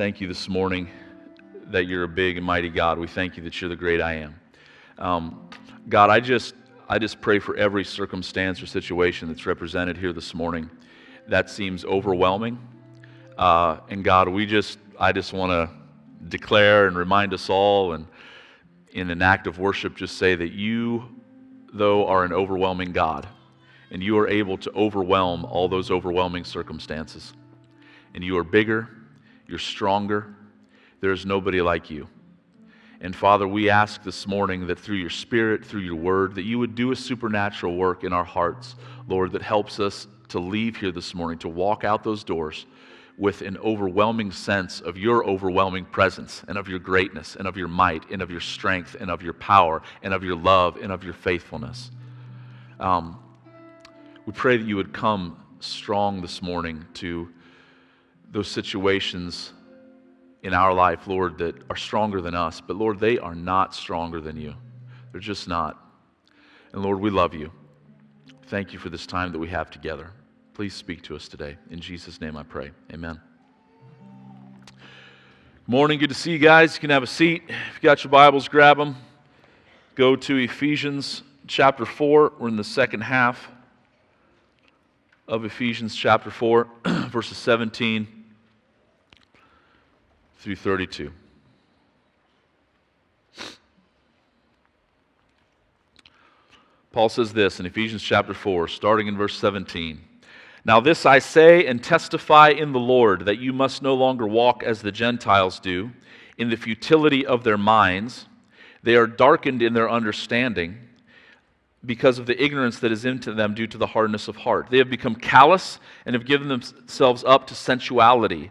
thank you this morning that you're a big and mighty God. We thank you that you're the great I am. Um, God, I just, I just pray for every circumstance or situation that's represented here this morning that seems overwhelming. Uh, and God, we just, I just want to declare and remind us all, and in an act of worship, just say that you, though, are an overwhelming God, and you are able to overwhelm all those overwhelming circumstances. And you are bigger, you're stronger, there's nobody like you. And Father, we ask this morning that through your Spirit, through your word, that you would do a supernatural work in our hearts, Lord, that helps us to leave here this morning, to walk out those doors with an overwhelming sense of your overwhelming presence and of your greatness and of your might and of your strength and of your power and of your love and of your faithfulness. Um, we pray that you would come strong this morning to those situations in our life, Lord, that are stronger than us. But Lord, they are not stronger than you. They're just not. And Lord, we love you. Thank you for this time that we have together. Please speak to us today. In Jesus' name I pray. Amen. Morning. Good to see you guys. You can have a seat. If you got your Bibles, grab them. Go to Ephesians chapter 4. We're in the second half of Ephesians chapter 4, verses 17 through 32. Paul says this in Ephesians chapter 4, starting in verse 17. Now, this I say and testify in the Lord that you must no longer walk as the Gentiles do, in the futility of their minds. They are darkened in their understanding because of the ignorance that is into them due to the hardness of heart. They have become callous and have given themselves up to sensuality,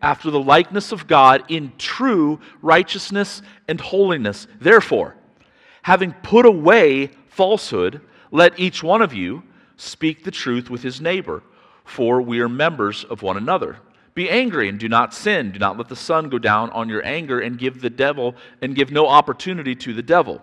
after the likeness of God in true righteousness and holiness. Therefore, having put away falsehood, let each one of you speak the truth with his neighbor, for we are members of one another. Be angry and do not sin. Do not let the sun go down on your anger and give the devil and give no opportunity to the devil.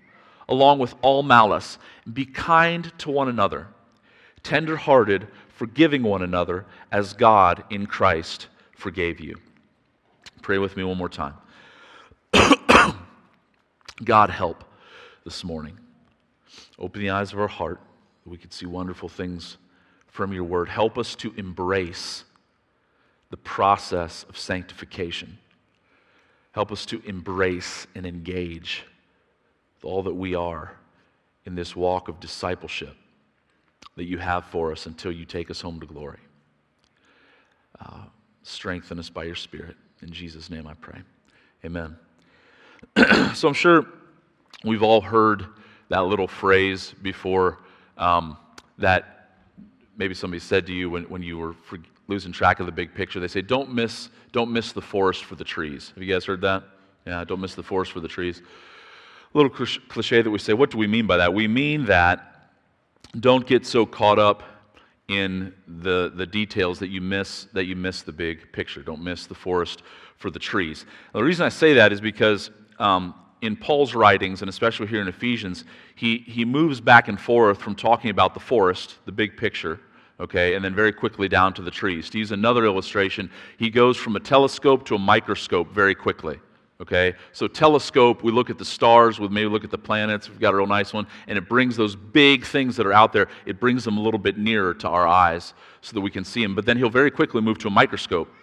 along with all malice. Be kind to one another, tender hearted, forgiving one another, as God in Christ forgave you. Pray with me one more time. God, help this morning. Open the eyes of our heart that we could see wonderful things from your word. Help us to embrace the process of sanctification. Help us to embrace and engage all that we are in this walk of discipleship that you have for us until you take us home to glory. Uh, strengthen us by your Spirit. In Jesus' name I pray. Amen. so I'm sure we've all heard that little phrase before um, that maybe somebody said to you when, when you were losing track of the big picture. They say, don't miss, don't miss the forest for the trees. Have you guys heard that? Yeah, don't miss the forest for the trees little cliche that we say. What do we mean by that? We mean that don't get so caught up in the, the details that you miss that you miss the big picture. Don't miss the forest for the trees. Now, the reason I say that is because um, in Paul's writings, and especially here in Ephesians, he, he moves back and forth from talking about the forest, the big picture, okay, and then very quickly down to the trees. To use another illustration, he goes from a telescope to a microscope very quickly. Okay, so telescope, we look at the stars, we maybe look at the planets. We've got a real nice one, and it brings those big things that are out there. It brings them a little bit nearer to our eyes so that we can see them. But then he'll very quickly move to a microscope,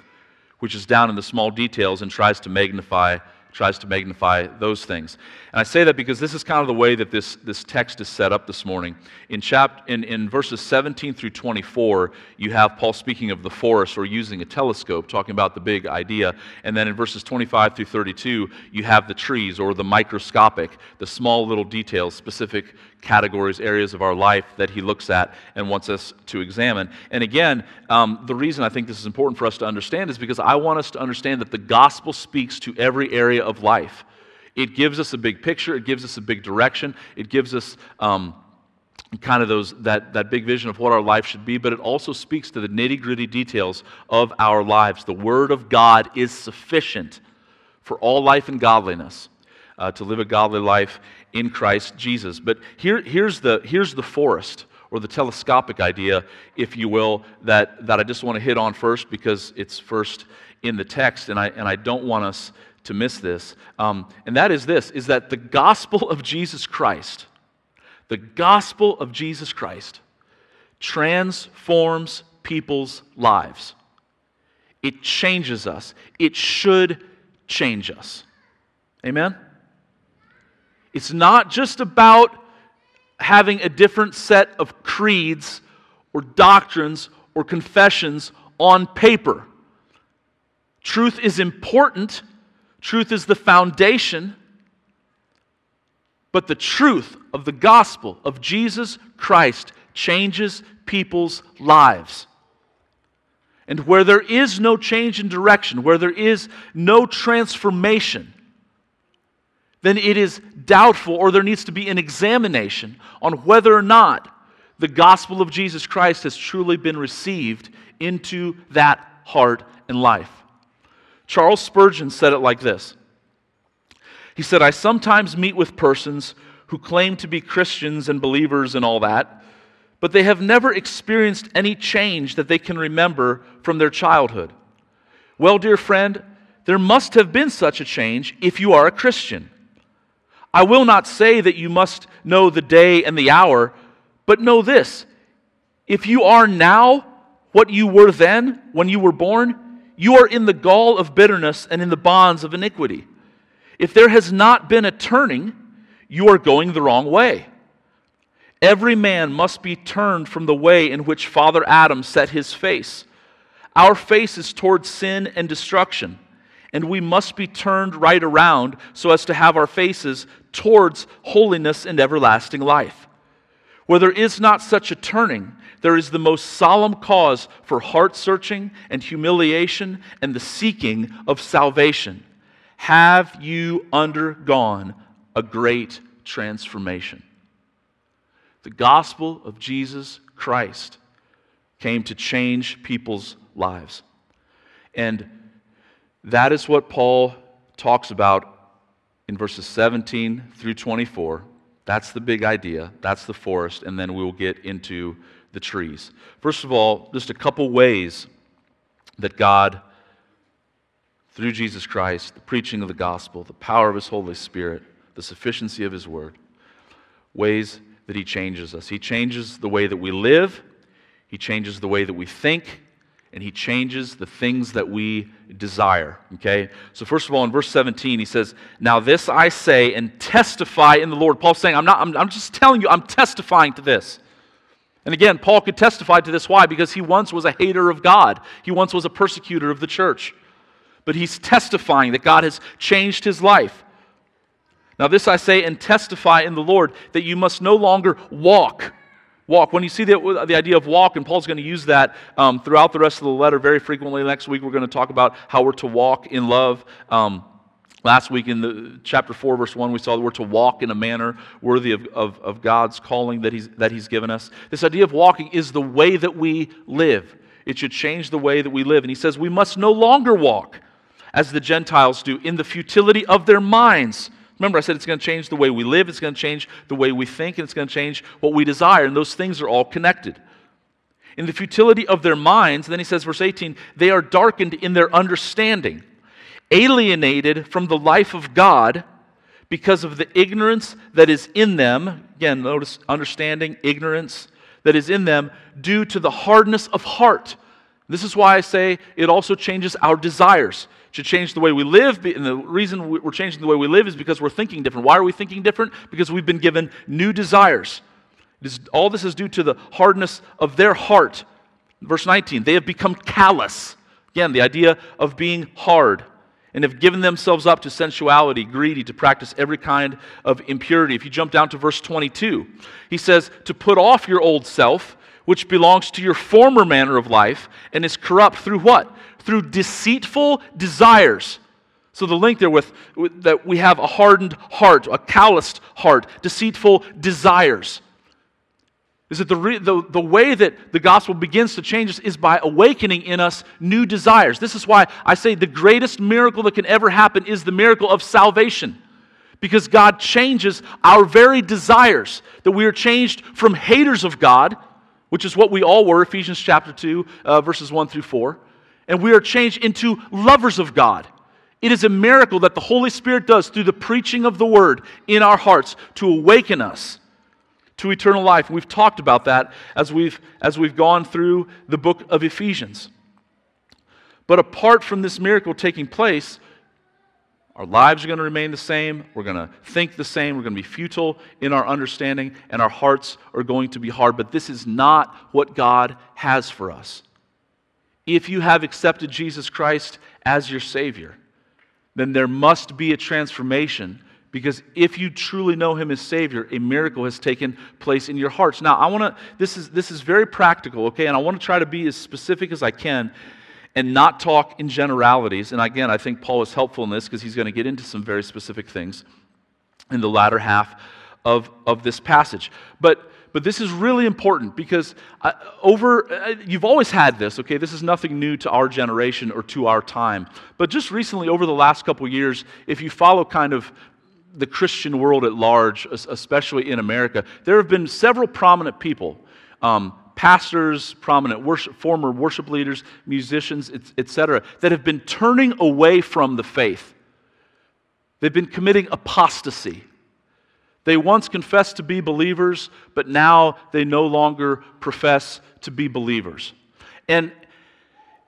which is down in the small details and tries to magnify tries to magnify those things. And I say that because this is kind of the way that this, this text is set up this morning. In, chap- in, in verses 17 through 24, you have Paul speaking of the forest or using a telescope, talking about the big idea. And then in verses 25 through 32, you have the trees or the microscopic, the small little details, specific categories, areas of our life that he looks at and wants us to examine. And again, um, the reason I think this is important for us to understand is because I want us to understand that the gospel speaks to every area of life. It gives us a big picture, it gives us a big direction, it gives us. Um, kind of those that, that big vision of what our life should be but it also speaks to the nitty-gritty details of our lives the word of god is sufficient for all life and godliness uh, to live a godly life in Christ Jesus. But here, here's, the, here's the forest, or the telescopic idea, if you will, that, that I just want to hit on first because it's first in the text, and I, and I don't want us to miss this. Um, and that is this, is that the gospel of Jesus Christ, the gospel of Jesus Christ transforms people's lives. It changes us. It should change us. Amen? It's not just about having a different set of creeds or doctrines or confessions on paper. Truth is important, truth is the foundation, but the truth of the gospel of Jesus Christ changes people's lives. And where there is no change in direction, where there is no transformation, then it is doubtful or there needs to be an examination on whether or not the gospel of Jesus Christ has truly been received into that heart and life. Charles Spurgeon said it like this He said, I sometimes meet with persons who claim to be Christians and believers and all that, but they have never experienced any change that they can remember from their childhood. Well, dear friend, there must have been such a change if you are a Christian. I will not say that you must know the day and the hour, but know this if you are now what you were then when you were born, you are in the gall of bitterness and in the bonds of iniquity. If there has not been a turning, you are going the wrong way. Every man must be turned from the way in which Father Adam set his face. Our face is towards sin and destruction and we must be turned right around so as to have our faces towards holiness and everlasting life. Where there is not such a turning, there is the most solemn cause for heart searching and humiliation and the seeking of salvation. Have you undergone a great transformation? The gospel of Jesus Christ came to change people's lives. And that is what Paul talks about in verses 17 through 24. That's the big idea. That's the forest. And then we will get into the trees. First of all, just a couple ways that God, through Jesus Christ, the preaching of the gospel, the power of His Holy Spirit, the sufficiency of His word, ways that He changes us. He changes the way that we live, He changes the way that we think, and he changes the things that we desire. Okay? So, first of all, in verse 17, he says, Now this I say and testify in the Lord. Paul's saying, I'm, not, I'm, I'm just telling you, I'm testifying to this. And again, Paul could testify to this. Why? Because he once was a hater of God, he once was a persecutor of the church. But he's testifying that God has changed his life. Now, this I say and testify in the Lord that you must no longer walk Walk. When you see the, the idea of walk, and Paul's going to use that um, throughout the rest of the letter very frequently. Next week, we're going to talk about how we're to walk in love. Um, last week in the chapter 4, verse 1, we saw we're to walk in a manner worthy of, of, of God's calling that he's, that he's given us. This idea of walking is the way that we live. It should change the way that we live. And he says we must no longer walk as the Gentiles do in the futility of their minds Remember, I said it's going to change the way we live, it's going to change the way we think, and it's going to change what we desire. And those things are all connected. In the futility of their minds, then he says, verse 18, they are darkened in their understanding, alienated from the life of God because of the ignorance that is in them. Again, notice understanding, ignorance that is in them due to the hardness of heart. This is why I say it also changes our desires. It should change the way we live. And the reason we're changing the way we live is because we're thinking different. Why are we thinking different? Because we've been given new desires. All this is due to the hardness of their heart. Verse 19, they have become callous. Again, the idea of being hard and have given themselves up to sensuality, greedy, to practice every kind of impurity. If you jump down to verse 22, he says, To put off your old self, which belongs to your former manner of life, and is corrupt through what? Through deceitful desires. So the link there with, with that we have a hardened heart, a calloused heart, deceitful desires is that the, re- the, the way that the gospel begins to change us is by awakening in us new desires. This is why I say the greatest miracle that can ever happen is the miracle of salvation. Because God changes our very desires, that we are changed from haters of God, which is what we all were, Ephesians chapter 2, uh, verses 1 through 4, and we are changed into lovers of God. It is a miracle that the Holy Spirit does through the preaching of the word in our hearts to awaken us to eternal life. We've talked about that as we've, as we've gone through the book of Ephesians. But apart from this miracle taking place, our lives are going to remain the same. We're going to think the same. We're going to be futile in our understanding, and our hearts are going to be hard. But this is not what God has for us. If you have accepted Jesus Christ as your Savior, then there must be a transformation because if you truly know him as Savior, a miracle has taken place in your hearts. Now, I want to, this is, this is very practical, okay? And I want to try to be as specific as I can and not talk in generalities. And again, I think Paul is helpful in this because he's going to get into some very specific things in the latter half of, of this passage. But, but this is really important because uh, over, uh, you've always had this, okay? This is nothing new to our generation or to our time. But just recently, over the last couple years, if you follow kind of the Christian world at large, especially in America, there have been several prominent people, um, pastors, prominent worship, former worship leaders, musicians, etc., that have been turning away from the faith. They've been committing apostasy. They once confessed to be believers, but now they no longer profess to be believers. And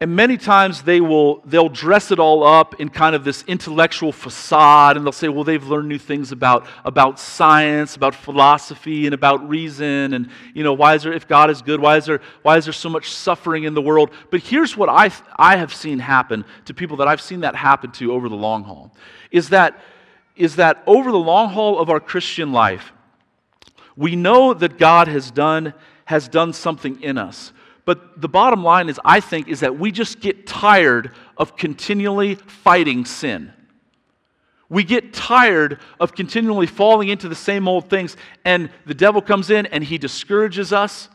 and many times they will they'll dress it all up in kind of this intellectual facade and they'll say, well, they've learned new things about, about science, about philosophy, and about reason, and you know, why is there if God is good, why is there why is there so much suffering in the world? But here's what I I have seen happen to people that I've seen that happen to over the long haul, is that is that over the long haul of our Christian life, we know that God has done has done something in us. But the bottom line is, I think, is that we just get tired of continually fighting sin. We get tired of continually falling into the same old things, and the devil comes in and he discourages us,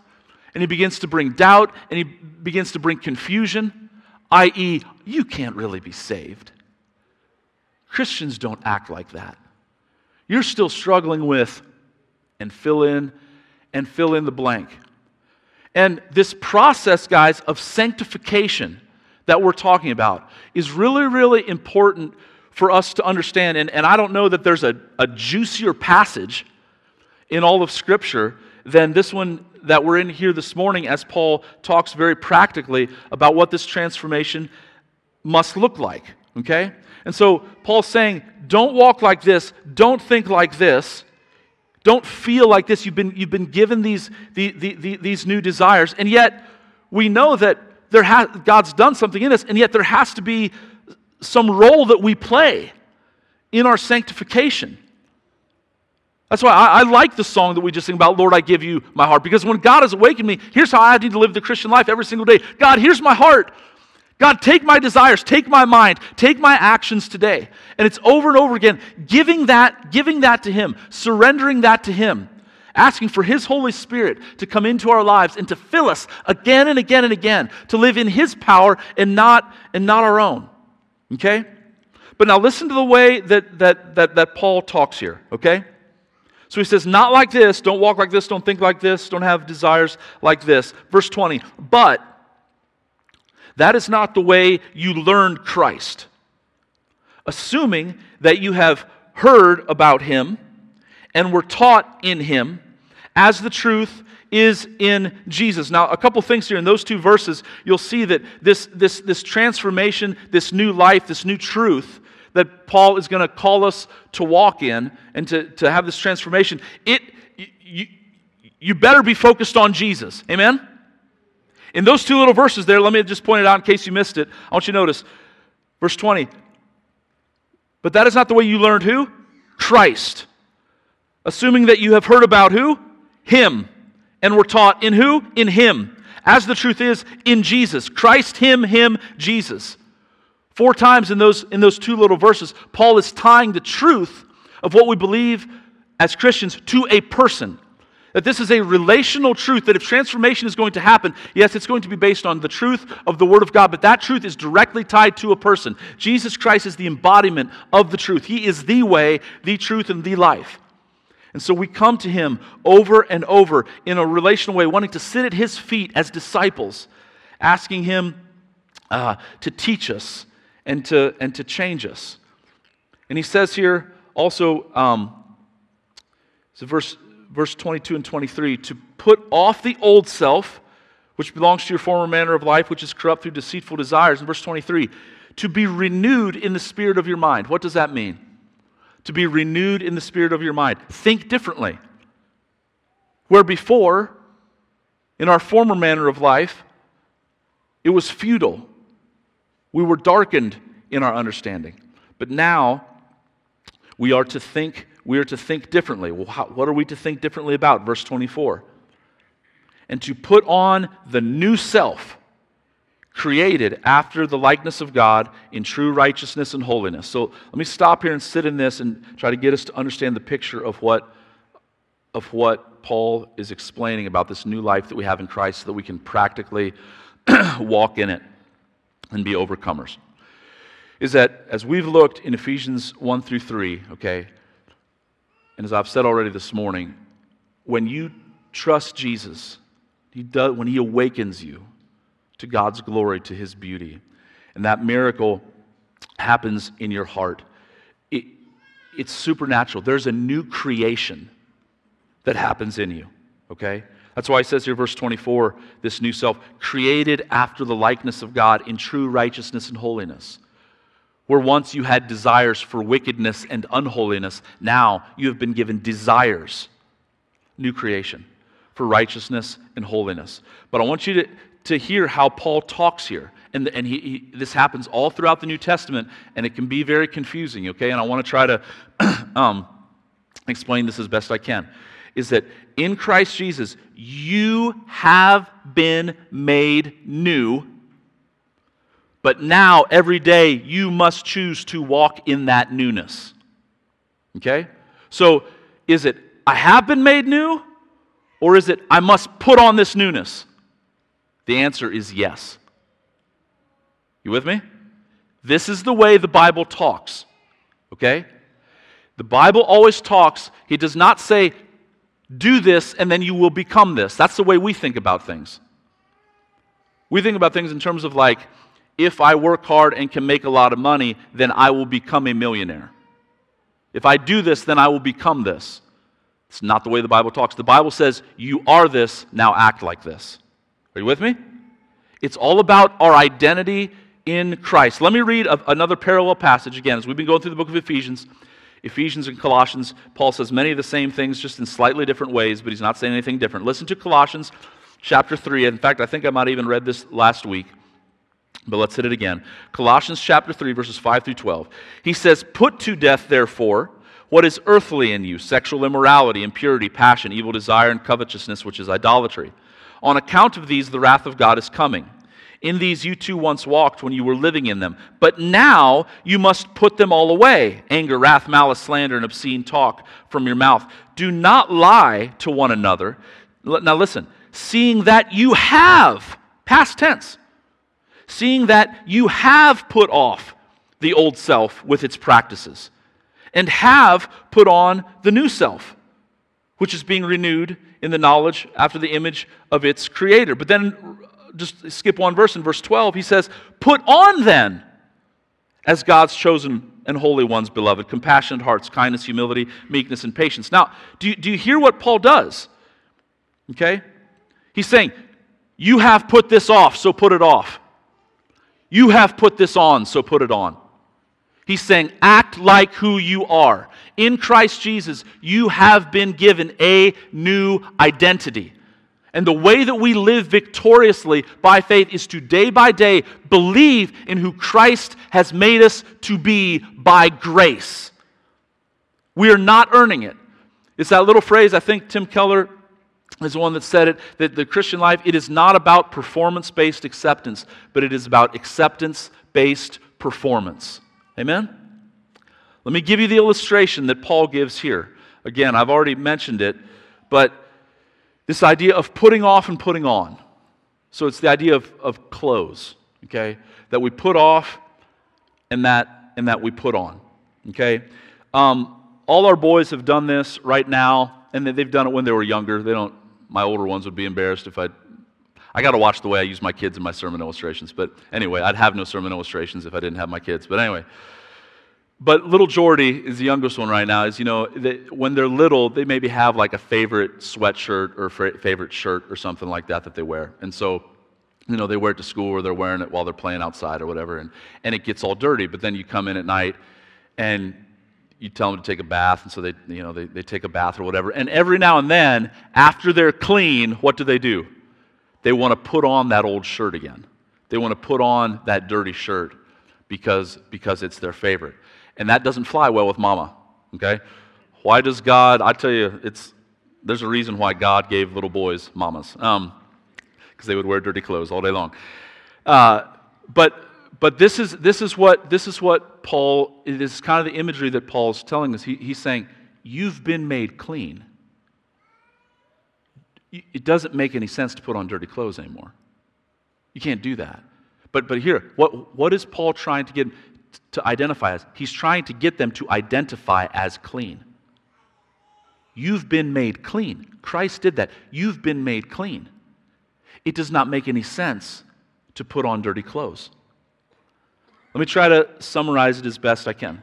and he begins to bring doubt, and he begins to bring confusion, i.e., you can't really be saved. Christians don't act like that. You're still struggling with, and fill in, and fill in the blank. And this process, guys, of sanctification that we're talking about is really, really important for us to understand. And, and I don't know that there's a, a juicier passage in all of Scripture than this one that we're in here this morning as Paul talks very practically about what this transformation must look like. Okay? And so Paul's saying, don't walk like this, don't think like this. Don't feel like this. You've been, you've been given these, the, the, the, these new desires, and yet we know that there ha- God's done something in us, and yet there has to be some role that we play in our sanctification. That's why I, I, like the song that we just sing about, Lord, I give you my heart. Because when God has awakened me, here's how I need to live the Christian life every single day God, here's my heart. God, take my desires, take my mind, take my actions today. And it's over and over again, giving that, giving that to Him, surrendering that to Him, asking for His Holy Spirit to come into our lives and to fill us again and again and again, to live in His power and not, and not our own. Okay? But now listen to the way that, that, that, that Paul talks here, okay? So he says, Not like this, don't walk like this, don't think like this, don't have desires like this. Verse 20, but that is not the way you learned Christ. Assuming that you have heard about him and were taught in him, as the truth is in Jesus. Now, a couple things here in those two verses, you'll see that this, this, this transformation, this new life, this new truth that Paul is going to call us to walk in and to, to have this transformation, it, you, you better be focused on Jesus. Amen? In those two little verses there, let me just point it out in case you missed it. I want you to notice verse 20. But that is not the way you learned who? Christ. Assuming that you have heard about who? Him and were taught in who? In Him. As the truth is, in Jesus. Christ, Him, Him, Jesus. Four times in those, in those two little verses, Paul is tying the truth of what we believe as Christians to a person. That this is a relational truth, that if transformation is going to happen, yes, it's going to be based on the truth of the Word of God, but that truth is directly tied to a person. Jesus Christ is the embodiment of the truth. He is the way, the truth, and the life. And so we come to him over and over in a relational way, wanting to sit at his feet as disciples, asking him uh, to teach us and to, and to change us. And he says here also, um, so verse, verse 22 and 23, to put off the old self, which belongs to your former manner of life, which is corrupt through deceitful desires. In verse 23, to be renewed in the spirit of your mind. What does that mean? to be renewed in the spirit of your mind. Think differently. Where before, in our former manner of life, it was futile. We were darkened in our understanding. But now, we are to think, we are to think differently. Well, how, what are we to think differently about? Verse 24. And to put on the new self created after the likeness of God in true righteousness and holiness. So let me stop here and sit in this and try to get us to understand the picture of what, of what Paul is explaining about this new life that we have in Christ so that we can practically walk in it and be overcomers. Is that as we've looked in Ephesians 1 through 3, okay, and as I've said already this morning, when you trust Jesus, he does, when he awakens you, to God's glory, to His beauty. And that miracle happens in your heart. It, it's supernatural. There's a new creation that happens in you, okay? That's why it says here, verse 24, this new self, created after the likeness of God in true righteousness and holiness. Where once you had desires for wickedness and unholiness, now you have been given desires, new creation, for righteousness and holiness. But I want you to, to hear how Paul talks here. And, and he, he, this happens all throughout the New Testament, and it can be very confusing, okay? And I want to try to um, explain this as best I can. Is that in Christ Jesus, you have been made new, but now every day you must choose to walk in that newness. Okay? So is it, I have been made new, or is it, I must put on this newness? The answer is yes. You with me? This is the way the Bible talks. Okay? The Bible always talks, He does not say, do this and then you will become this. That's the way we think about things. We think about things in terms of like, if I work hard and can make a lot of money, then I will become a millionaire. If I do this, then I will become this. It's not the way the Bible talks. The Bible says, You are this, now act like this. Are you with me? It's all about our identity in Christ. Let me read a, another parallel passage again. As we've been going through the book of Ephesians, Ephesians and Colossians, Paul says many of the same things just in slightly different ways, but he's not saying anything different. Listen to Colossians chapter 3. In fact, I think I might have even read this last week, but let's hit it again. Colossians chapter 3, verses 5 through 12. He says, Put to death, therefore, what is earthly in you sexual immorality, impurity, passion, evil desire, and covetousness, which is idolatry. On account of these, the wrath of God is coming. In these you too once walked when you were living in them. But now you must put them all away anger, wrath, malice, slander, and obscene talk from your mouth. Do not lie to one another. Now listen, seeing that you have, past tense, seeing that you have put off the old self with its practices and have put on the new self, which is being renewed in the knowledge after the image of its creator. But then, just skip one verse in verse 12, he says, Put on then, as God's chosen and holy ones, beloved, compassionate hearts, kindness, humility, meekness, and patience. Now, do you, do you hear what Paul does? Okay? He's saying, You have put this off, so put it off. You have put this on, so put it on. He's saying, Act like who you are. In Christ Jesus, you have been given a new identity. And the way that we live victoriously by faith is to day by day believe in who Christ has made us to be by grace. We are not earning it. It's that little phrase, I think Tim Keller is the one that said it, that the Christian life, it is not about performance based acceptance, but it is about acceptance based performance. Amen? Let me give you the illustration that Paul gives here. Again, I've already mentioned it, but this idea of putting off and putting on. So it's the idea of, of clothes, okay, that we put off and that, and that we put on, okay? Um, all our boys have done this right now, and they've done it when they were younger. They don't, my older ones would be embarrassed if I, I got to watch the way I use my kids in my sermon illustrations. But anyway, I'd have no sermon illustrations if I didn't have my kids. But anyway, but little Jordy is the youngest one right now. Is you know they, when they're little, they maybe have like a favorite sweatshirt or favorite shirt or something like that that they wear, and so you know they wear it to school or they're wearing it while they're playing outside or whatever, and and it gets all dirty. But then you come in at night, and you tell them to take a bath, and so they you know they, they take a bath or whatever. And every now and then, after they're clean, what do they do? They want to put on that old shirt again. They want to put on that dirty shirt because because it's their favorite and that doesn't fly well with mama, okay? Why does God, I tell you, it's, there's a reason why God gave little boys mamas, because um, they would wear dirty clothes all day long. Uh, but but this is, this, is what, this is what Paul, it is kind of the imagery that Paul's telling us. He, he's saying, You've been made clean. It doesn't make any sense to put on dirty clothes anymore. You can't do that. But, but here, what, what is Paul trying to get? to identify as. He's trying to get them to identify as clean. You've been made clean. Christ did that. You've been made clean. It does not make any sense to put on dirty clothes. Let me try to summarize it as best I can.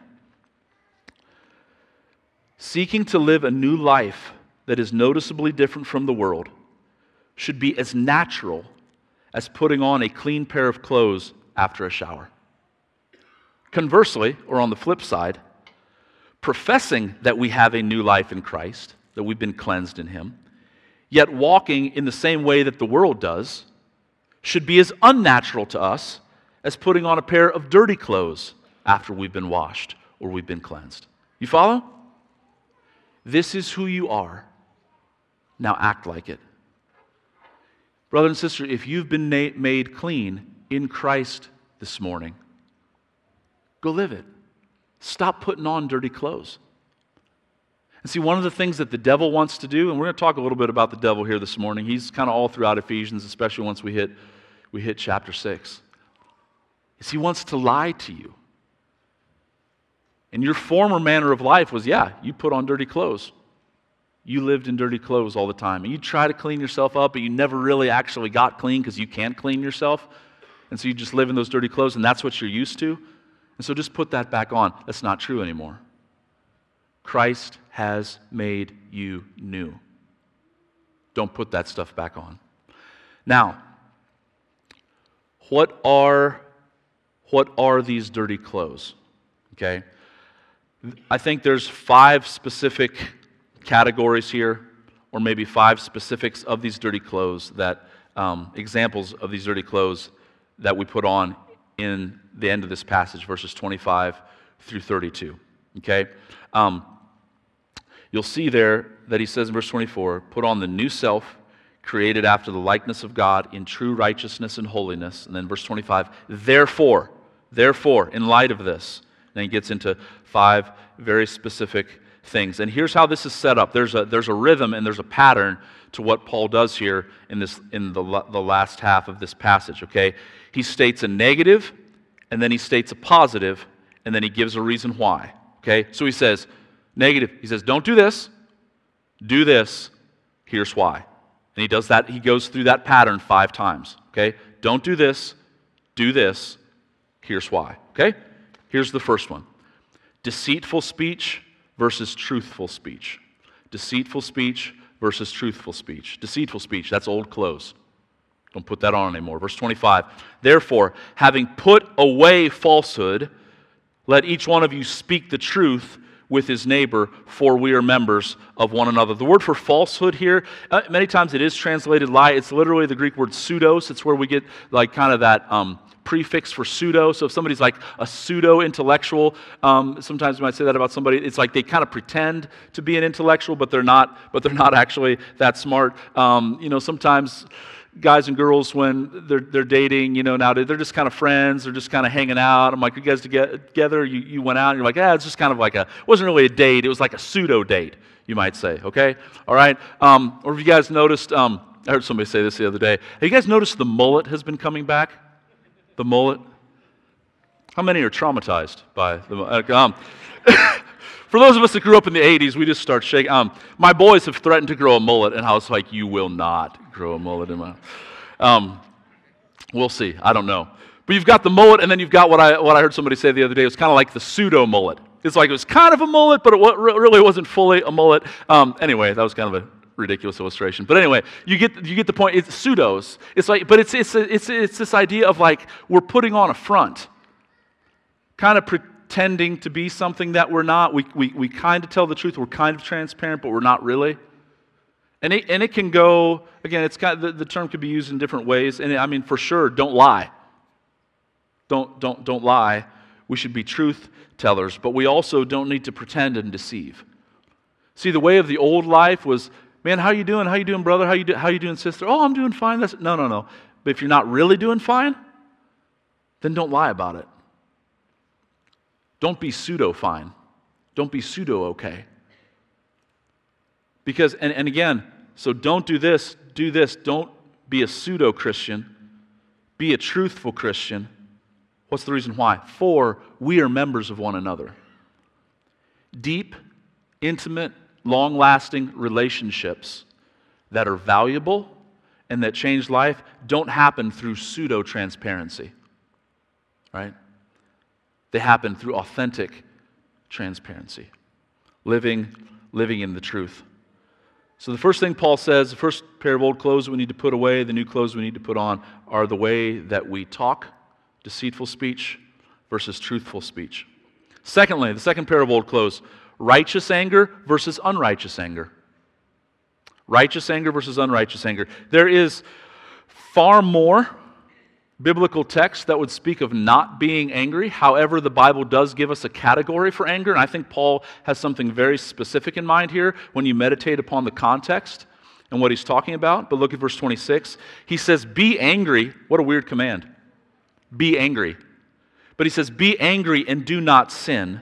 Seeking to live a new life that is noticeably different from the world should be as natural as putting on a clean pair of clothes after a shower. Conversely, or on the flip side, professing that we have a new life in Christ, that we've been cleansed in Him, yet walking in the same way that the world does, should be as unnatural to us as putting on a pair of dirty clothes after we've been washed or we've been cleansed. You follow? This is who you are. Now act like it. Brother and sister, if you've been made clean in Christ this morning, Go live it. Stop putting on dirty clothes. And see, one of the things that the devil wants to do, and we're going to talk a little bit about the devil here this morning. He's kind of all throughout Ephesians, especially once we hit, we hit chapter 6. Is he wants to lie to you. And your former manner of life was, yeah, you put on dirty clothes. You lived in dirty clothes all the time. And you try to clean yourself up, but you never really actually got clean because you can't clean yourself. And so you just live in those dirty clothes, and that's what you're used to. And so just put that back on. That's not true anymore. Christ has made you new. Don't put that stuff back on. Now, what are what are these dirty clothes? Okay? I think there's five specific categories here, or maybe five specifics of these dirty clothes that um, examples of these dirty clothes that we put on in the end of this passage, verses 25 through 32. Okay? Um, you'll see there that he says in verse 24, put on the new self, created after the likeness of God in true righteousness and holiness. And then verse 25, therefore, therefore, in light of this. Then he gets into five very specific things. And here's how this is set up there's a, there's a rhythm and there's a pattern to what Paul does here in, this, in the, the last half of this passage, okay? He states a negative, and then he states a positive, and then he gives a reason why, okay? So he says, negative, he says, don't do this, do this, here's why. And he does that, he goes through that pattern five times, okay? Don't do this, do this, here's why, okay? Here's the first one deceitful speech versus truthful speech. Deceitful speech versus truthful speech. Deceitful speech, that's old clothes. Don't put that on anymore. Verse 25. Therefore, having put away falsehood, let each one of you speak the truth with his neighbor, for we are members of one another. The word for falsehood here, uh, many times it is translated lie. It's literally the Greek word pseudos. It's where we get like kind of that um, prefix for pseudo. So if somebody's like a pseudo intellectual, um, sometimes we might say that about somebody. It's like they kind of pretend to be an intellectual, but they're not. But they're not actually that smart. Um, you know, sometimes guys and girls when they're, they're dating, you know, now they're just kind of friends, they're just kind of hanging out. I'm like, you guys together? You, you went out, and you're like, yeah, it's just kind of like a, it wasn't really a date, it was like a pseudo date, you might say, okay? All right? Um, or have you guys noticed, um, I heard somebody say this the other day, have you guys noticed the mullet has been coming back? The mullet? How many are traumatized by the? Um, for those of us that grew up in the 80s, we just start shaking. Um, my boys have threatened to grow a mullet, and I was like, you will not grow a mullet in my. Um, we'll see. I don't know. But you've got the mullet, and then you've got what I, what I heard somebody say the other day. It was kind of like the pseudo mullet. It's like it was kind of a mullet, but it really wasn't fully a mullet. Um, anyway, that was kind of a ridiculous illustration. But anyway, you get, you get the point. It's pseudos. It's like, but it's, it's, it's, it's this idea of like we're putting on a front, kind of pretending to be something that we're not. We, we, we kind of tell the truth. We're kind of transparent, but we're not really. And it, and it can go, again, it's got, the, the term could be used in different ways. And it, I mean, for sure, don't lie. Don't, don't, don't lie. We should be truth tellers, but we also don't need to pretend and deceive. See, the way of the old life was, man, how you doing? How you doing, brother? How you, do, how you doing, sister? Oh, I'm doing fine. That's, no, no, no. But if you're not really doing fine, then don't lie about it. Don't be pseudo fine. Don't be pseudo okay. Because, and, and again, so don't do this, do this. Don't be a pseudo Christian. Be a truthful Christian. What's the reason why? For we are members of one another. Deep, intimate, long lasting relationships that are valuable and that change life don't happen through pseudo transparency, right? They happen through authentic transparency, living, living in the truth. So, the first thing Paul says, the first pair of old clothes we need to put away, the new clothes we need to put on, are the way that we talk, deceitful speech versus truthful speech. Secondly, the second pair of old clothes, righteous anger versus unrighteous anger. Righteous anger versus unrighteous anger. There is far more biblical text that would speak of not being angry. However, the Bible does give us a category for anger, and I think Paul has something very specific in mind here when you meditate upon the context and what he's talking about. But look at verse 26. He says, Be angry. What a weird command. Be angry. But he says, Be angry and do not sin,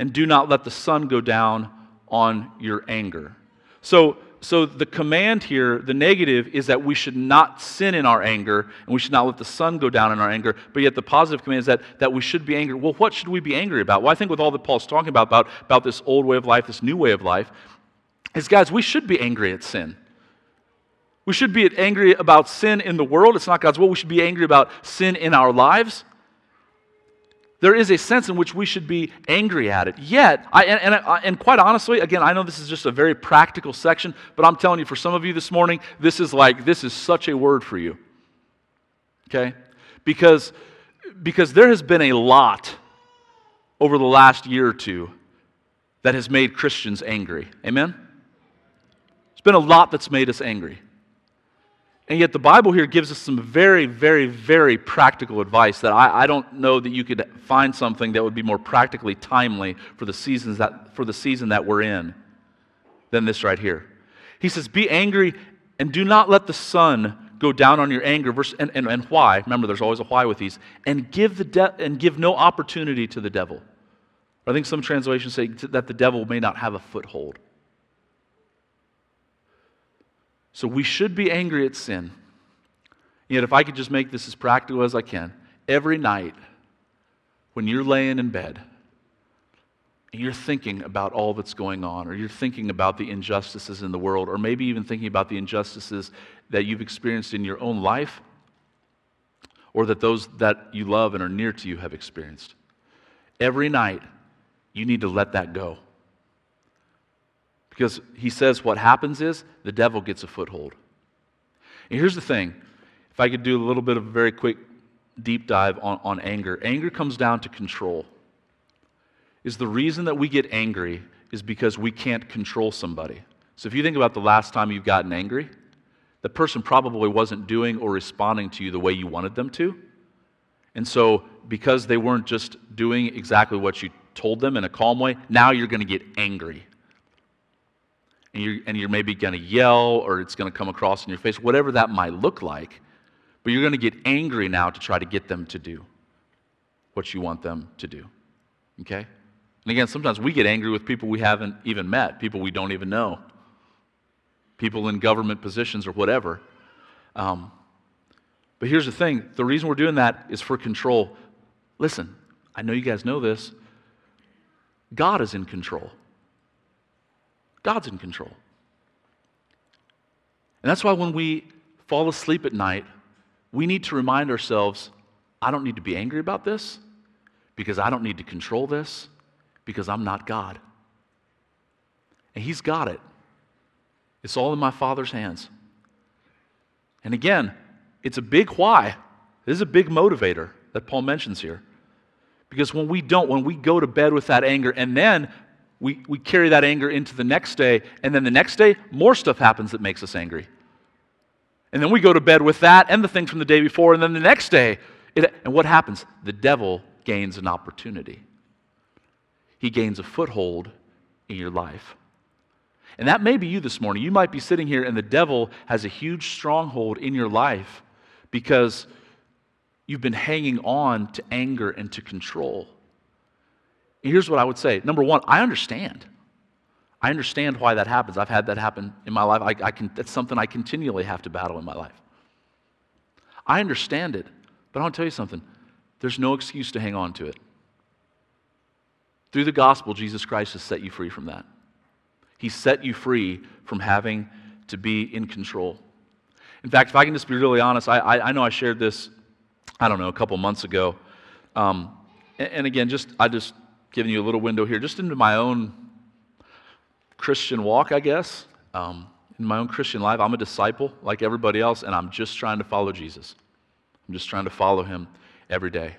and do not let the sun go down on your anger. So, so the command here, the negative, is that we should not sin in our anger and we should not let the sun go down in our anger. But yet the positive command is that, that we should be angry. Well, what should we be angry about? Well, I think with all that Paul's talking about, about, about this old way of life, this new way of life, is guys, we should be angry at sin. We should be angry about sin in the world. It's not God's will. We should be angry about sin in our lives there is a sense in which we should be angry at it. Yet, I, and, and, and, quite honestly, again, I know this is just a very practical section, but I'm telling you, for some of you this morning, this is like, this is such a word for you. Okay? Because, because there has been a lot over the last year or two that has made Christians angry. Amen? There's been a lot that's made us angry. And yet, the Bible here gives us some very, very, very practical advice that I, I, don't know that you could find something that would be more practically timely for the, seasons that, for the season that we're in than this right here. He says, Be angry and do not let the sun go down on your anger. Verse, and, and, and why? Remember, there's always a why with these. And give, the de- and give no opportunity to the devil. I think some translations say that the devil may not have a foothold. So we should be angry at sin. Yet, if I could just make this as practical as I can, every night when you're laying in bed and you're thinking about all that's going on, or you're thinking about the injustices in the world, or maybe even thinking about the injustices that you've experienced in your own life, or that those that you love and are near to you have experienced, every night you need to let that go. Because he says what happens is the devil gets a foothold. And here's the thing if I could do a little bit of a very quick deep dive on, on anger, anger comes down to control. Is the reason that we get angry is because we can't control somebody. So if you think about the last time you've gotten angry, the person probably wasn't doing or responding to you the way you wanted them to. And so, because they weren't just doing exactly what you told them in a calm way, now you're going to get angry. And you're, and you're maybe going to yell or it's going to come across in your face, whatever that might look like. But you're going to get angry now to try to get them to do what you want them to do. Okay? And again, sometimes we get angry with people we haven't even met, people we don't even know, people in government positions or whatever. Um, but here's the thing the reason we're doing that is for control. Listen, I know you guys know this. God is in control. God's in control. And that's why when we fall asleep at night, we need to remind ourselves I don't need to be angry about this because I don't need to control this because I'm not God. And He's got it. It's all in my Father's hands. And again, it's a big why. This is a big motivator that Paul mentions here. Because when we don't, when we go to bed with that anger, and then we, we carry that anger into the next day, and then the next day, more stuff happens that makes us angry. And then we go to bed with that and the things from the day before, and then the next day, it, and what happens? The devil gains an opportunity. He gains a foothold in your life. And that may be you this morning. You might be sitting here, and the devil has a huge stronghold in your life because you've been hanging on to anger and to control. Here's what I would say number one, I understand. I understand why that happens. I've had that happen in my life. I, I can, that's something I continually have to battle in my life. I understand it, but I want to tell you something. There's no excuse to hang on to it. Through the gospel, Jesus Christ has set you free from that. He set you free from having to be in control. In fact, if I can just be really honest, I, I, I know I shared this, I don't know, a couple months ago. Um, and, and again, just I just giving you a little window here, just into my own Christian walk, I guess. Um, in my own Christian life, I'm a disciple like everybody else, and I'm just trying to follow Jesus. I'm just trying to follow him every day.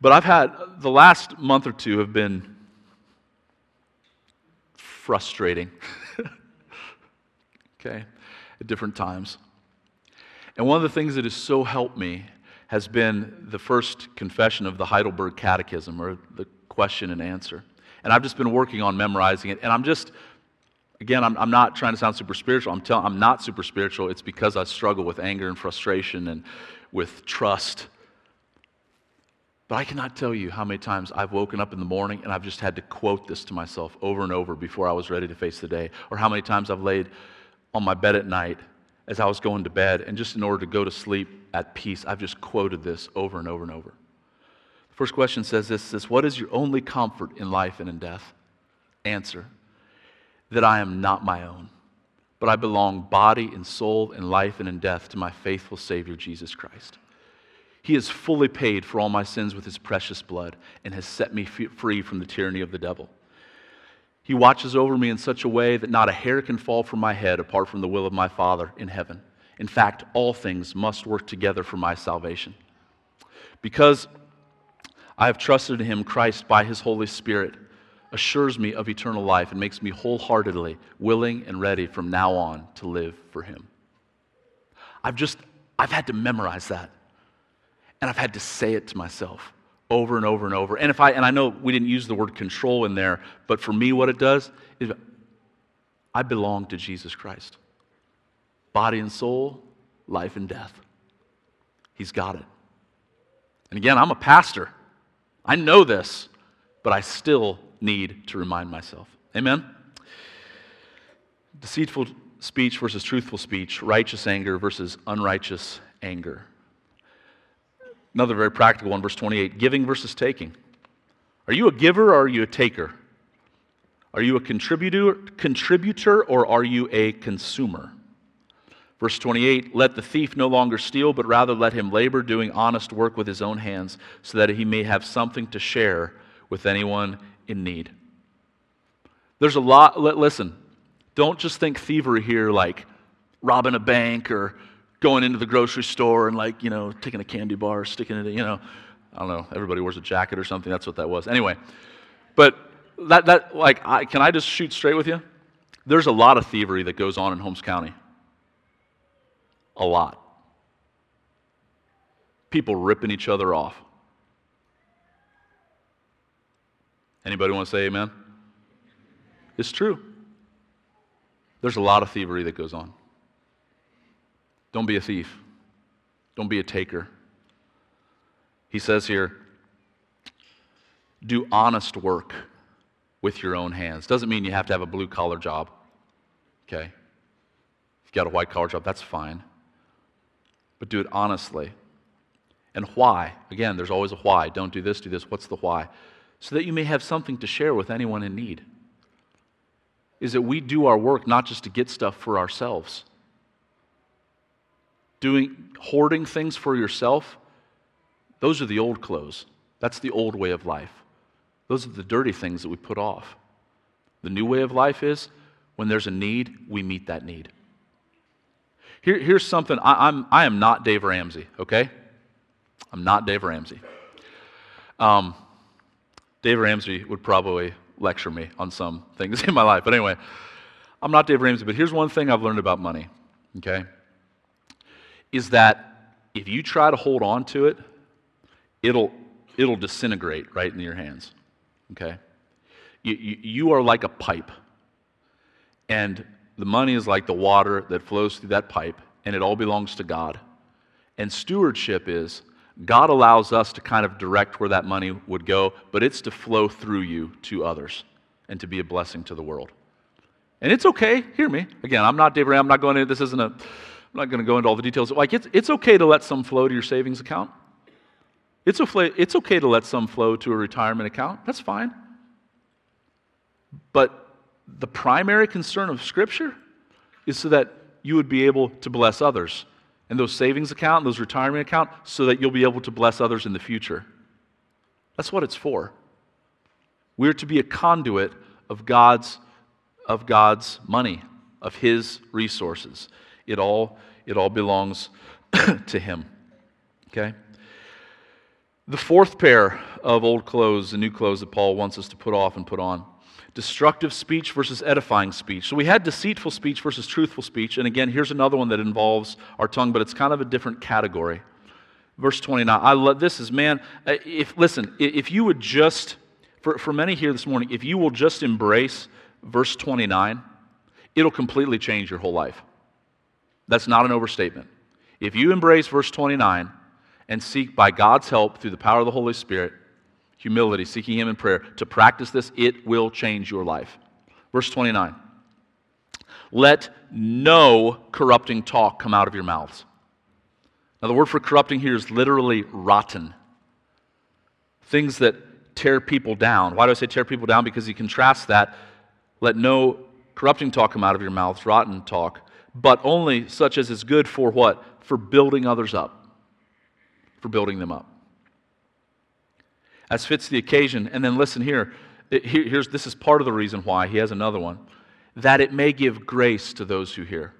But I've had the last month or two have been frustrating. okay, at different times. And one of the things that has so helped me has been the first confession of the Heidelberg Catechism, or the question and answer. And I've just been working on memorizing it. And I'm just, again, I'm, I'm not trying to sound super spiritual. I'm, telling, I'm not super spiritual. It's because I struggle with anger and frustration and with trust. But I cannot tell you how many times I've woken up in the morning and I've just had to quote this to myself over and over before I was ready to face the day. Or how many times I've laid on my bed at night as I was going to bed, and just in order to go to sleep at peace, I've just quoted this over and over and over. First question says this, says, What is your only comfort in life and in death? Answer, that I am not my own, but I belong body and soul in life and in death to my faithful Savior, Jesus Christ. He has fully paid for all my sins with his precious blood and has set me free from the tyranny of the devil. He watches over me in such a way that not a hair can fall from my head apart from the will of my Father in heaven. In fact, all things must work together for my salvation. Because I have trusted in him, Christ, by his Holy Spirit, assures me of eternal life and makes me wholeheartedly willing and ready from now on to live for him. I've just, I've had to memorize that. And I've had to say it to myself over and over and over. And if I, and I know we didn't use the word control in there, but for me, what it does is I belong to Jesus Christ. Body and soul, life and death. He's got it. And again, I'm a pastor. I know this, but I still need to remind myself. Amen? Deceitful speech versus truthful speech, righteous anger versus unrighteous anger. Another very practical one, verse 28 giving versus taking. Are you a giver or are you a taker? Are you a contributor, contributor or are you a consumer? Verse 28 Let the thief no longer steal, but rather let him labor, doing honest work with his own hands, so that he may have something to share with anyone in need. There's a lot, listen, Don't just think thievery here like robbing a bank or going into the grocery store and like, you know, taking a candy bar, sticking it, you know, I don't know, everybody wears a jacket or something. That's what that was. Anyway, but that, that like, I, can I just shoot straight with you? There's a lot of thievery that goes on in Holmes County. A lot. People ripping each other off. Anybody want to say amen? It's true. There's a lot of thievery that goes on. Don't be a thief. Don't be a taker. He says here, do honest work with your own hands. Doesn't mean you have to have a blue collar job. Okay? If you've got a white collar job, that's fine. But do it honestly. And why? Again, there's always a why. Don't do this, do this. What's the why? So that you may have something to share with anyone in need. Is that we do our work not just to get stuff for ourselves. Doing hoarding things for yourself, those are the old clothes. That's the old way of life. Those are the dirty things that we put off. The new way of life is when there's a need, we meet that need. Here, here's something I, I'm, I am not Dave Ramsey, okay? I'm not Dave Ramsey. Um, Dave Ramsey would probably lecture me on some things in my life. But anyway, I'm not Dave Ramsey, but here's one thing I've learned about money, okay? Is that if you try to hold on to it, it'll, it'll disintegrate right in your hands. Okay? You, you, you are like a pipe. And the money is like the water that flows through that pipe, and it all belongs to God. And stewardship is God allows us to kind of direct where that money would go, but it's to flow through you to others and to be a blessing to the world. And it's okay, hear me. Again, I'm not David Ram, I'm not going into this isn't a I'm not going to go into all the details. Like it's it's okay to let some flow to your savings account. It's it's okay to let some flow to a retirement account. That's fine. But the primary concern of Scripture is so that you would be able to bless others. And those savings account, those retirement account, so that you'll be able to bless others in the future. That's what it's for. We're to be a conduit of God's, of God's money, of His resources. It all, it all belongs to Him. Okay? The fourth pair of old clothes and new clothes that Paul wants us to put off and put on destructive speech versus edifying speech. So we had deceitful speech versus truthful speech. And again, here's another one that involves our tongue, but it's kind of a different category. Verse 29. I love this is man, uh, if listen, if you would just for, for many here this morning, if you will just embrace verse 29, it'll completely change your whole life. That's not an overstatement. If you embrace verse 29, and seek by God's help through the power of the Holy Spirit, humility, seeking Him in prayer, to practice this, it will change your life. Verse 29 Let no corrupting talk come out of your mouths. Now, the word for corrupting here is literally rotten. Things that tear people down. Why do I say tear people down? Because he contrasts that. Let no corrupting talk come out of your mouths, rotten talk, but only such as is good for what? For building others up for building them up. As fits the occasion. And then listen here. Here's, this is part of the reason why. He has another one. That it may give grace to those who hear.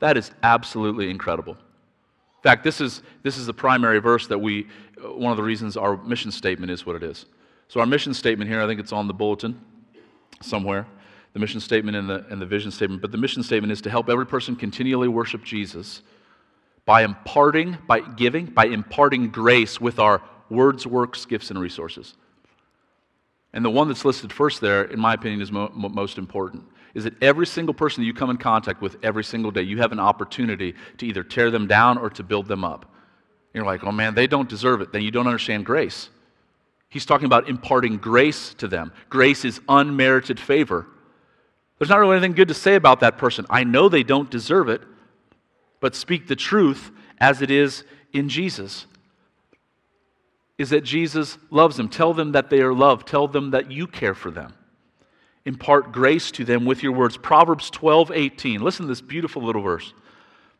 That is absolutely incredible. In fact, this is, this is the primary verse that we, uh, one of the reasons our mission statement is what it is. So, our mission statement here, I think it's on the bulletin somewhere the mission statement and the, and the vision statement. But the mission statement is to help every person continually worship Jesus by imparting, by giving, by imparting grace with our words, works, gifts, and resources. And the one that's listed first there, in my opinion, is mo- most important. Is that every single person that you come in contact with every single day, you have an opportunity to either tear them down or to build them up. You're like, oh man, they don't deserve it. Then you don't understand grace. He's talking about imparting grace to them. Grace is unmerited favor. There's not really anything good to say about that person. I know they don't deserve it, but speak the truth as it is in Jesus. Is that Jesus loves them. Tell them that they are loved. Tell them that you care for them. Impart grace to them with your words. Proverbs 12, 18. Listen to this beautiful little verse.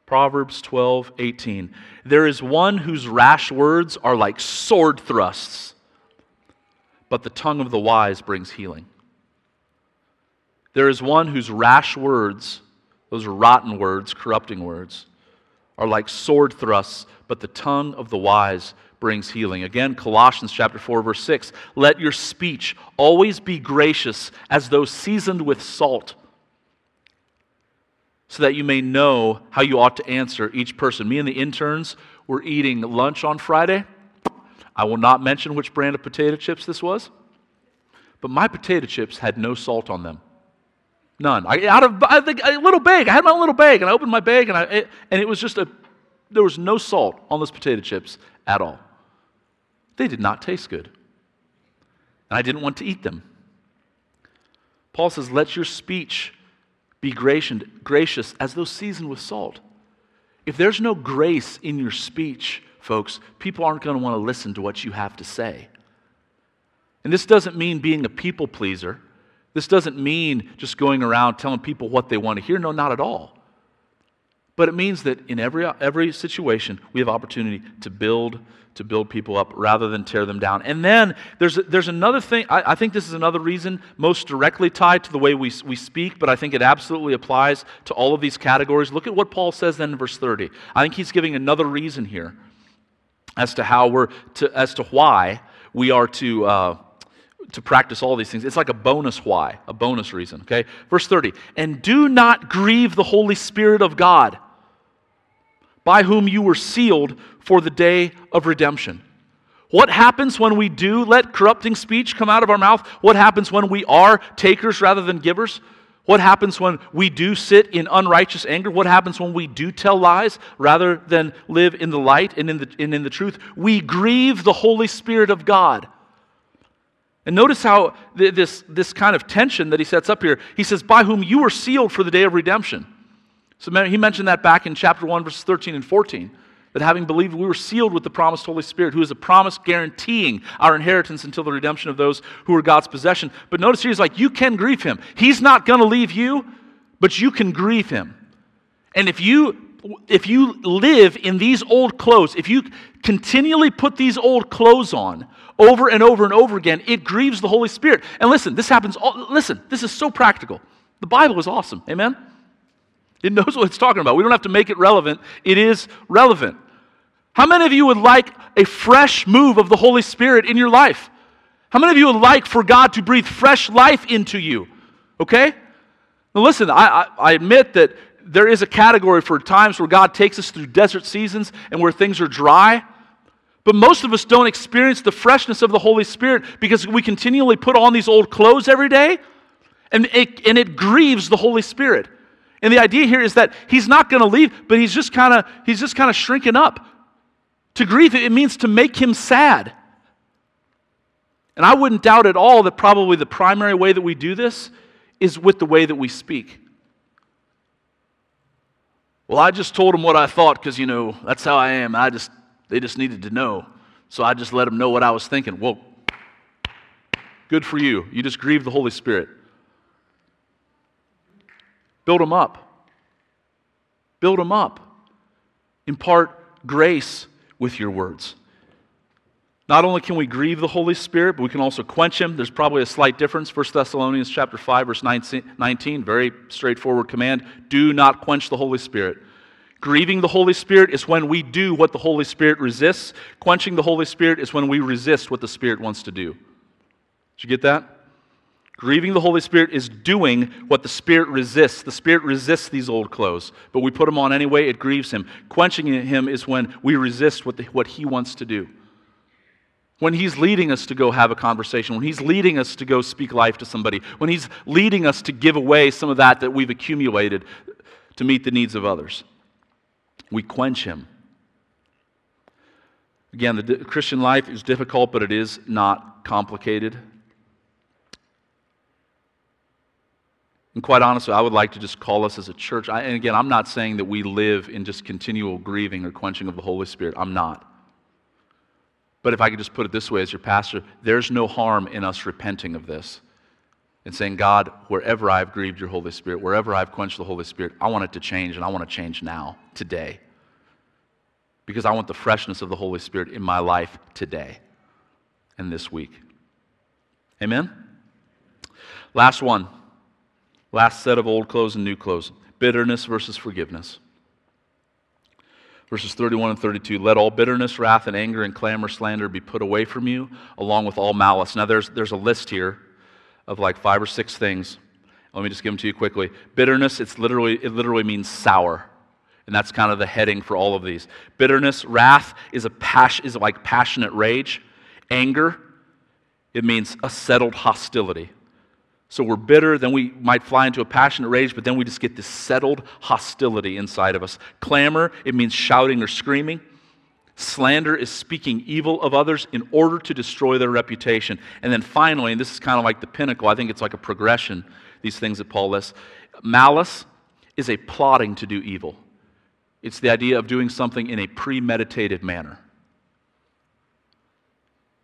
Proverbs 12, 18. There is one whose rash words are like sword thrusts, but the tongue of the wise brings healing. There is one whose rash words, those rotten words, corrupting words, are like sword thrusts, but the tongue of the wise brings healing. Again, Colossians chapter 4 verse 6, let your speech always be gracious as though seasoned with salt, so that you may know how you ought to answer each person. Me and the interns were eating lunch on Friday. I will not mention which brand of potato chips this was, but my potato chips had no salt on them. None. I, out of I think, a little bag. I had my little bag, and I opened my bag, and, I, and it was just a, there was no salt on those potato chips at all. They did not taste good. And I didn't want to eat them. Paul says, Let your speech be gracious as though seasoned with salt. If there's no grace in your speech, folks, people aren't going to want to listen to what you have to say. And this doesn't mean being a people pleaser. This doesn't mean just going around telling people what they want to hear. No, not at all. But it means that in every, every situation, we have opportunity to build, to build people up rather than tear them down. And then there's, there's another thing, I, I think this is another reason, most directly tied to the way we, we speak, but I think it absolutely applies to all of these categories. Look at what Paul says then in verse 30. I think he's giving another reason here as to how we're to, as to why we are to. Uh, to practice all these things. It's like a bonus why, a bonus reason. Okay? Verse 30. And do not grieve the Holy Spirit of God, by whom you were sealed for the day of redemption. What happens when we do let corrupting speech come out of our mouth? What happens when we are takers rather than givers? What happens when we do sit in unrighteous anger? What happens when we do tell lies rather than live in the light and in the, and in the truth? We grieve the Holy Spirit of God. And notice how this, this kind of tension that he sets up here. He says, By whom you were sealed for the day of redemption. So he mentioned that back in chapter 1, verses 13 and 14. That having believed, we were sealed with the promised Holy Spirit, who is a promise guaranteeing our inheritance until the redemption of those who are God's possession. But notice here, he's like, you can grieve him. He's not going to leave you, but you can grieve him. And if you if you live in these old clothes, if you continually put these old clothes on over and over and over again, it grieves the Holy Spirit. And listen, this happens all, listen, this is so practical. The Bible is awesome. Amen. It knows what it's talking about. We don't have to make it relevant, it is relevant. How many of you would like a fresh move of the Holy Spirit in your life? How many of you would like for God to breathe fresh life into you? Okay? Now, listen, I, I, I admit that there is a category for times where God takes us through desert seasons and where things are dry. But most of us don't experience the freshness of the Holy Spirit because we continually put on these old clothes every day, and it, and it grieves the Holy Spirit. And the idea here is that he's not going to leave, but he's just kind of he's just kind of shrinking up. To grieve it means to make him sad. And I wouldn't doubt at all that probably the primary way that we do this is with the way that we speak. Well, I just told them what I thought because, you know, that's how I am. I just, they just needed to know. So I just let them know what I was thinking. Well, good for you. You just grieved the Holy Spirit. Build them up. Build them up. Impart grace with your words. Not only can we grieve the Holy Spirit, but we can also quench him. There's probably a slight difference. 1 Thessalonians chapter 5, verse 19, very straightforward command. Do not quench the Holy Spirit. Grieving the Holy Spirit is when we do what the Holy Spirit resists. Quenching the Holy Spirit is when we resist what the Spirit wants to do. Did you get that? Grieving the Holy Spirit is doing what the Spirit resists. The Spirit resists these old clothes, but we put them on anyway, it grieves Him. Quenching Him is when we resist what, the, what He wants to do. When He's leading us to go have a conversation, when He's leading us to go speak life to somebody, when He's leading us to give away some of that that we've accumulated to meet the needs of others, we quench Him. Again, the Christian life is difficult, but it is not complicated. And quite honestly, I would like to just call us as a church. I, and again, I'm not saying that we live in just continual grieving or quenching of the Holy Spirit. I'm not. But if I could just put it this way as your pastor, there's no harm in us repenting of this and saying, God, wherever I've grieved your Holy Spirit, wherever I've quenched the Holy Spirit, I want it to change, and I want to change now, today. Because I want the freshness of the Holy Spirit in my life today and this week. Amen? Last one. Last set of old clothes and new clothes. Bitterness versus forgiveness. Verses 31 and 32 Let all bitterness, wrath, and anger, and clamor, slander be put away from you, along with all malice. Now, there's, there's a list here of like five or six things. Let me just give them to you quickly. Bitterness, it's literally, it literally means sour. And that's kind of the heading for all of these. Bitterness, wrath is, a pas- is like passionate rage. Anger, it means a settled hostility. So we're bitter, then we might fly into a passionate rage, but then we just get this settled hostility inside of us. Clamor, it means shouting or screaming. Slander is speaking evil of others in order to destroy their reputation. And then finally, and this is kind of like the pinnacle, I think it's like a progression, these things that Paul lists. Malice is a plotting to do evil, it's the idea of doing something in a premeditated manner.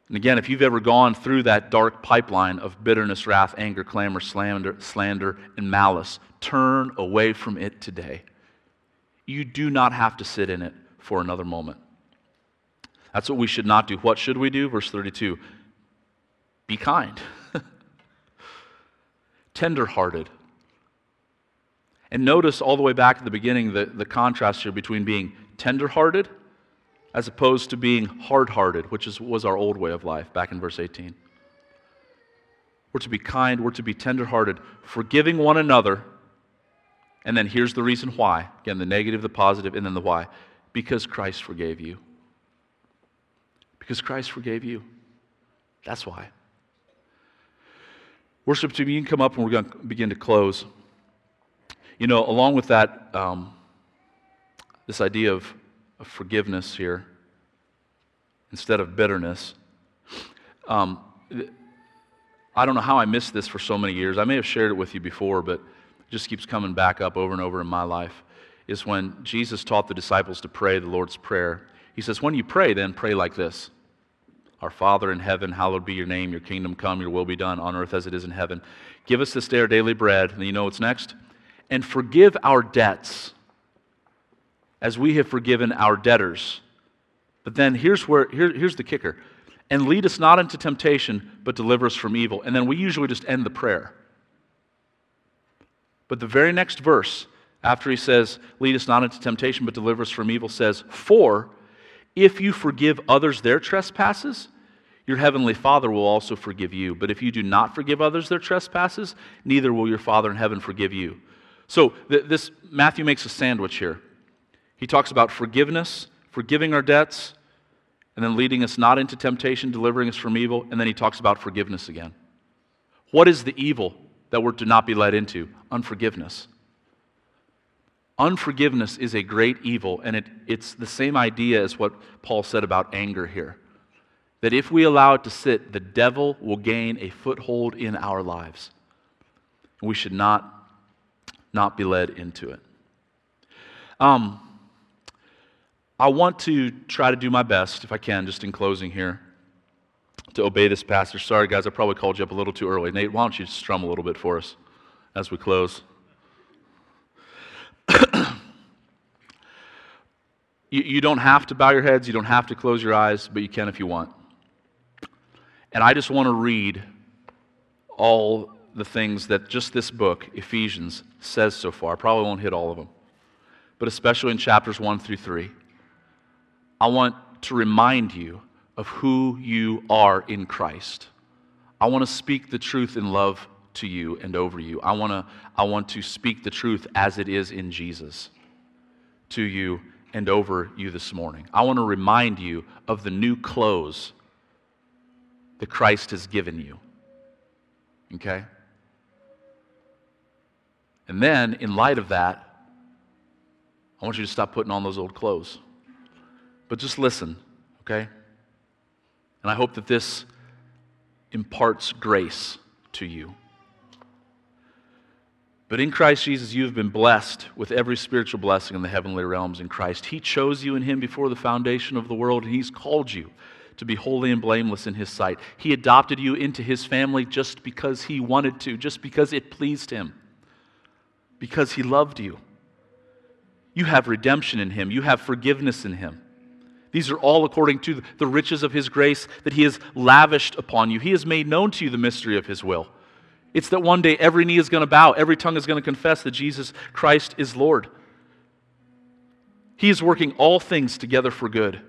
And again, if you've ever gone through that dark pipeline of bitterness, wrath, anger, clamor, slander, slander, and malice, turn away from it today. You do not have to sit in it for another moment. That's what we should not do. What should we do? Verse 32 Be kind, tenderhearted. And notice all the way back at the beginning the, the contrast here between being tenderhearted as opposed to being hard hearted, which is, was our old way of life back in verse 18. We're to be kind, we're to be tenderhearted, forgiving one another. And then here's the reason why. Again, the negative, the positive, and then the why. Because Christ forgave you. Because Christ forgave you. That's why. Worship team, you can come up and we're going to begin to close. You know, along with that, um, this idea of of forgiveness here instead of bitterness. Um, I don't know how I missed this for so many years. I may have shared it with you before, but it just keeps coming back up over and over in my life. Is when Jesus taught the disciples to pray the Lord's Prayer. He says, When you pray, then pray like this Our Father in heaven, hallowed be your name, your kingdom come, your will be done on earth as it is in heaven. Give us this day our daily bread. And you know what's next? And forgive our debts as we have forgiven our debtors. But then here's, where, here, here's the kicker and lead us not into temptation, but deliver us from evil. And then we usually just end the prayer. But the very next verse, after he says, Lead us not into temptation, but deliver us from evil, says, For if you forgive others their trespasses, your heavenly Father will also forgive you. But if you do not forgive others their trespasses, neither will your Father in heaven forgive you. So th- this Matthew makes a sandwich here. He talks about forgiveness, forgiving our debts, and then leading us not into temptation, delivering us from evil, and then he talks about forgiveness again. What is the evil that we're to not be led into? Unforgiveness. Unforgiveness is a great evil, and it, it's the same idea as what Paul said about anger here. That if we allow it to sit, the devil will gain a foothold in our lives. We should not, not be led into it. Um, I want to try to do my best, if I can, just in closing here, to obey this passage. Sorry, guys, I probably called you up a little too early. Nate, why don't you strum a little bit for us as we close? you, you don't have to bow your heads, you don't have to close your eyes, but you can if you want. And I just want to read all the things that just this book, Ephesians, says so far. I probably won't hit all of them, but especially in chapters 1 through 3. I want to remind you of who you are in Christ. I want to speak the truth in love to you and over you. I want to, I want to speak the truth as it is in Jesus to you and over you this morning. I want to remind you of the new clothes that Christ has given you. Okay? And then, in light of that, I want you to stop putting on those old clothes. But just listen, okay? And I hope that this imparts grace to you. But in Christ Jesus, you have been blessed with every spiritual blessing in the heavenly realms in Christ. He chose you in Him before the foundation of the world, and He's called you to be holy and blameless in His sight. He adopted you into His family just because He wanted to, just because it pleased Him, because He loved you. You have redemption in Him, you have forgiveness in Him. These are all according to the riches of his grace that he has lavished upon you. He has made known to you the mystery of his will. It's that one day every knee is going to bow, every tongue is going to confess that Jesus Christ is Lord. He is working all things together for good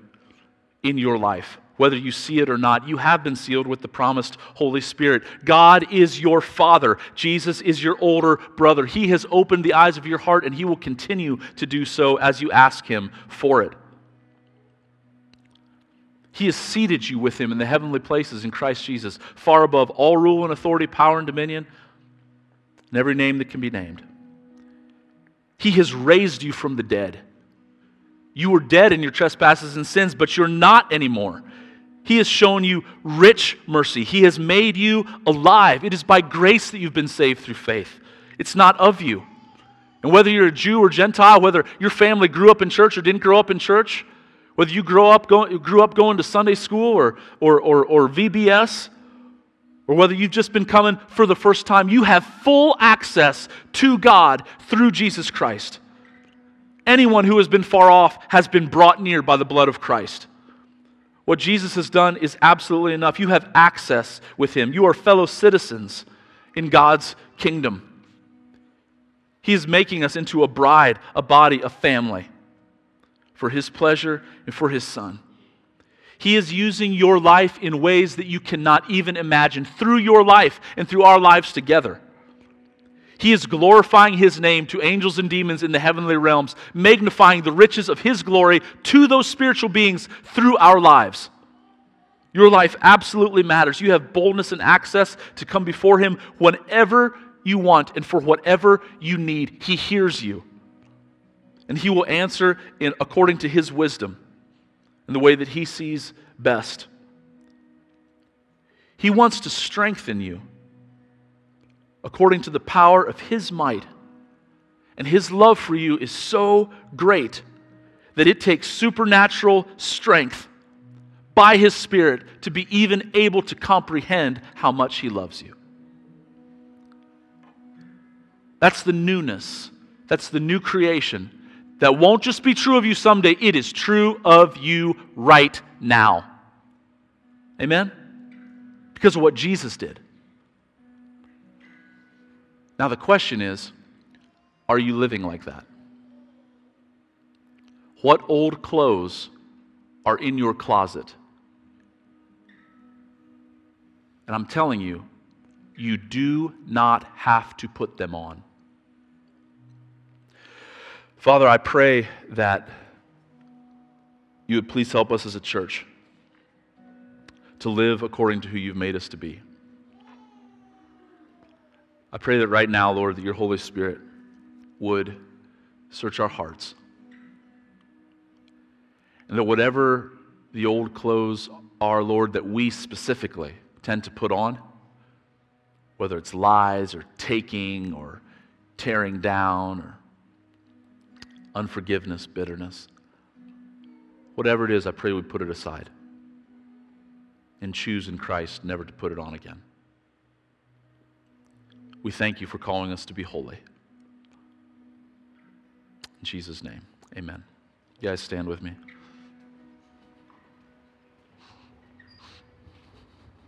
in your life. Whether you see it or not, you have been sealed with the promised Holy Spirit. God is your Father. Jesus is your older brother. He has opened the eyes of your heart, and He will continue to do so as you ask Him for it. He has seated you with Him in the heavenly places in Christ Jesus, far above all rule and authority, power and dominion, and every name that can be named. He has raised you from the dead. You were dead in your trespasses and sins, but you're not anymore. He has shown you rich mercy. He has made you alive. It is by grace that you've been saved through faith. It's not of you. And whether you're a Jew or Gentile, whether your family grew up in church or didn't grow up in church, whether you grew up going, grew up going to Sunday school or, or, or, or VBS, or whether you've just been coming for the first time, you have full access to God through Jesus Christ. Anyone who has been far off has been brought near by the blood of Christ. What Jesus has done is absolutely enough. You have access with him. You are fellow citizens in God's kingdom. He is making us into a bride, a body, a family for his pleasure and for his son. He is using your life in ways that you cannot even imagine through your life and through our lives together. He is glorifying his name to angels and demons in the heavenly realms, magnifying the riches of his glory to those spiritual beings through our lives. Your life absolutely matters. You have boldness and access to come before him whenever you want and for whatever you need. He hears you. And he will answer in, according to his wisdom in the way that he sees best. He wants to strengthen you according to the power of His might. And His love for you is so great that it takes supernatural strength by His Spirit to be even able to comprehend how much He loves you. That's the newness. That's the new creation. That won't just be true of you someday, it is true of you right now. Amen? Because of what Jesus did. Now, the question is are you living like that? What old clothes are in your closet? And I'm telling you, you do not have to put them on. Father, I pray that you would please help us as a church to live according to who you've made us to be. I pray that right now, Lord, that your Holy Spirit would search our hearts. And that whatever the old clothes are, Lord, that we specifically tend to put on, whether it's lies or taking or tearing down or unforgiveness, bitterness, whatever it is, I pray we put it aside and choose in Christ never to put it on again. We thank you for calling us to be holy. In Jesus' name, amen. You guys stand with me.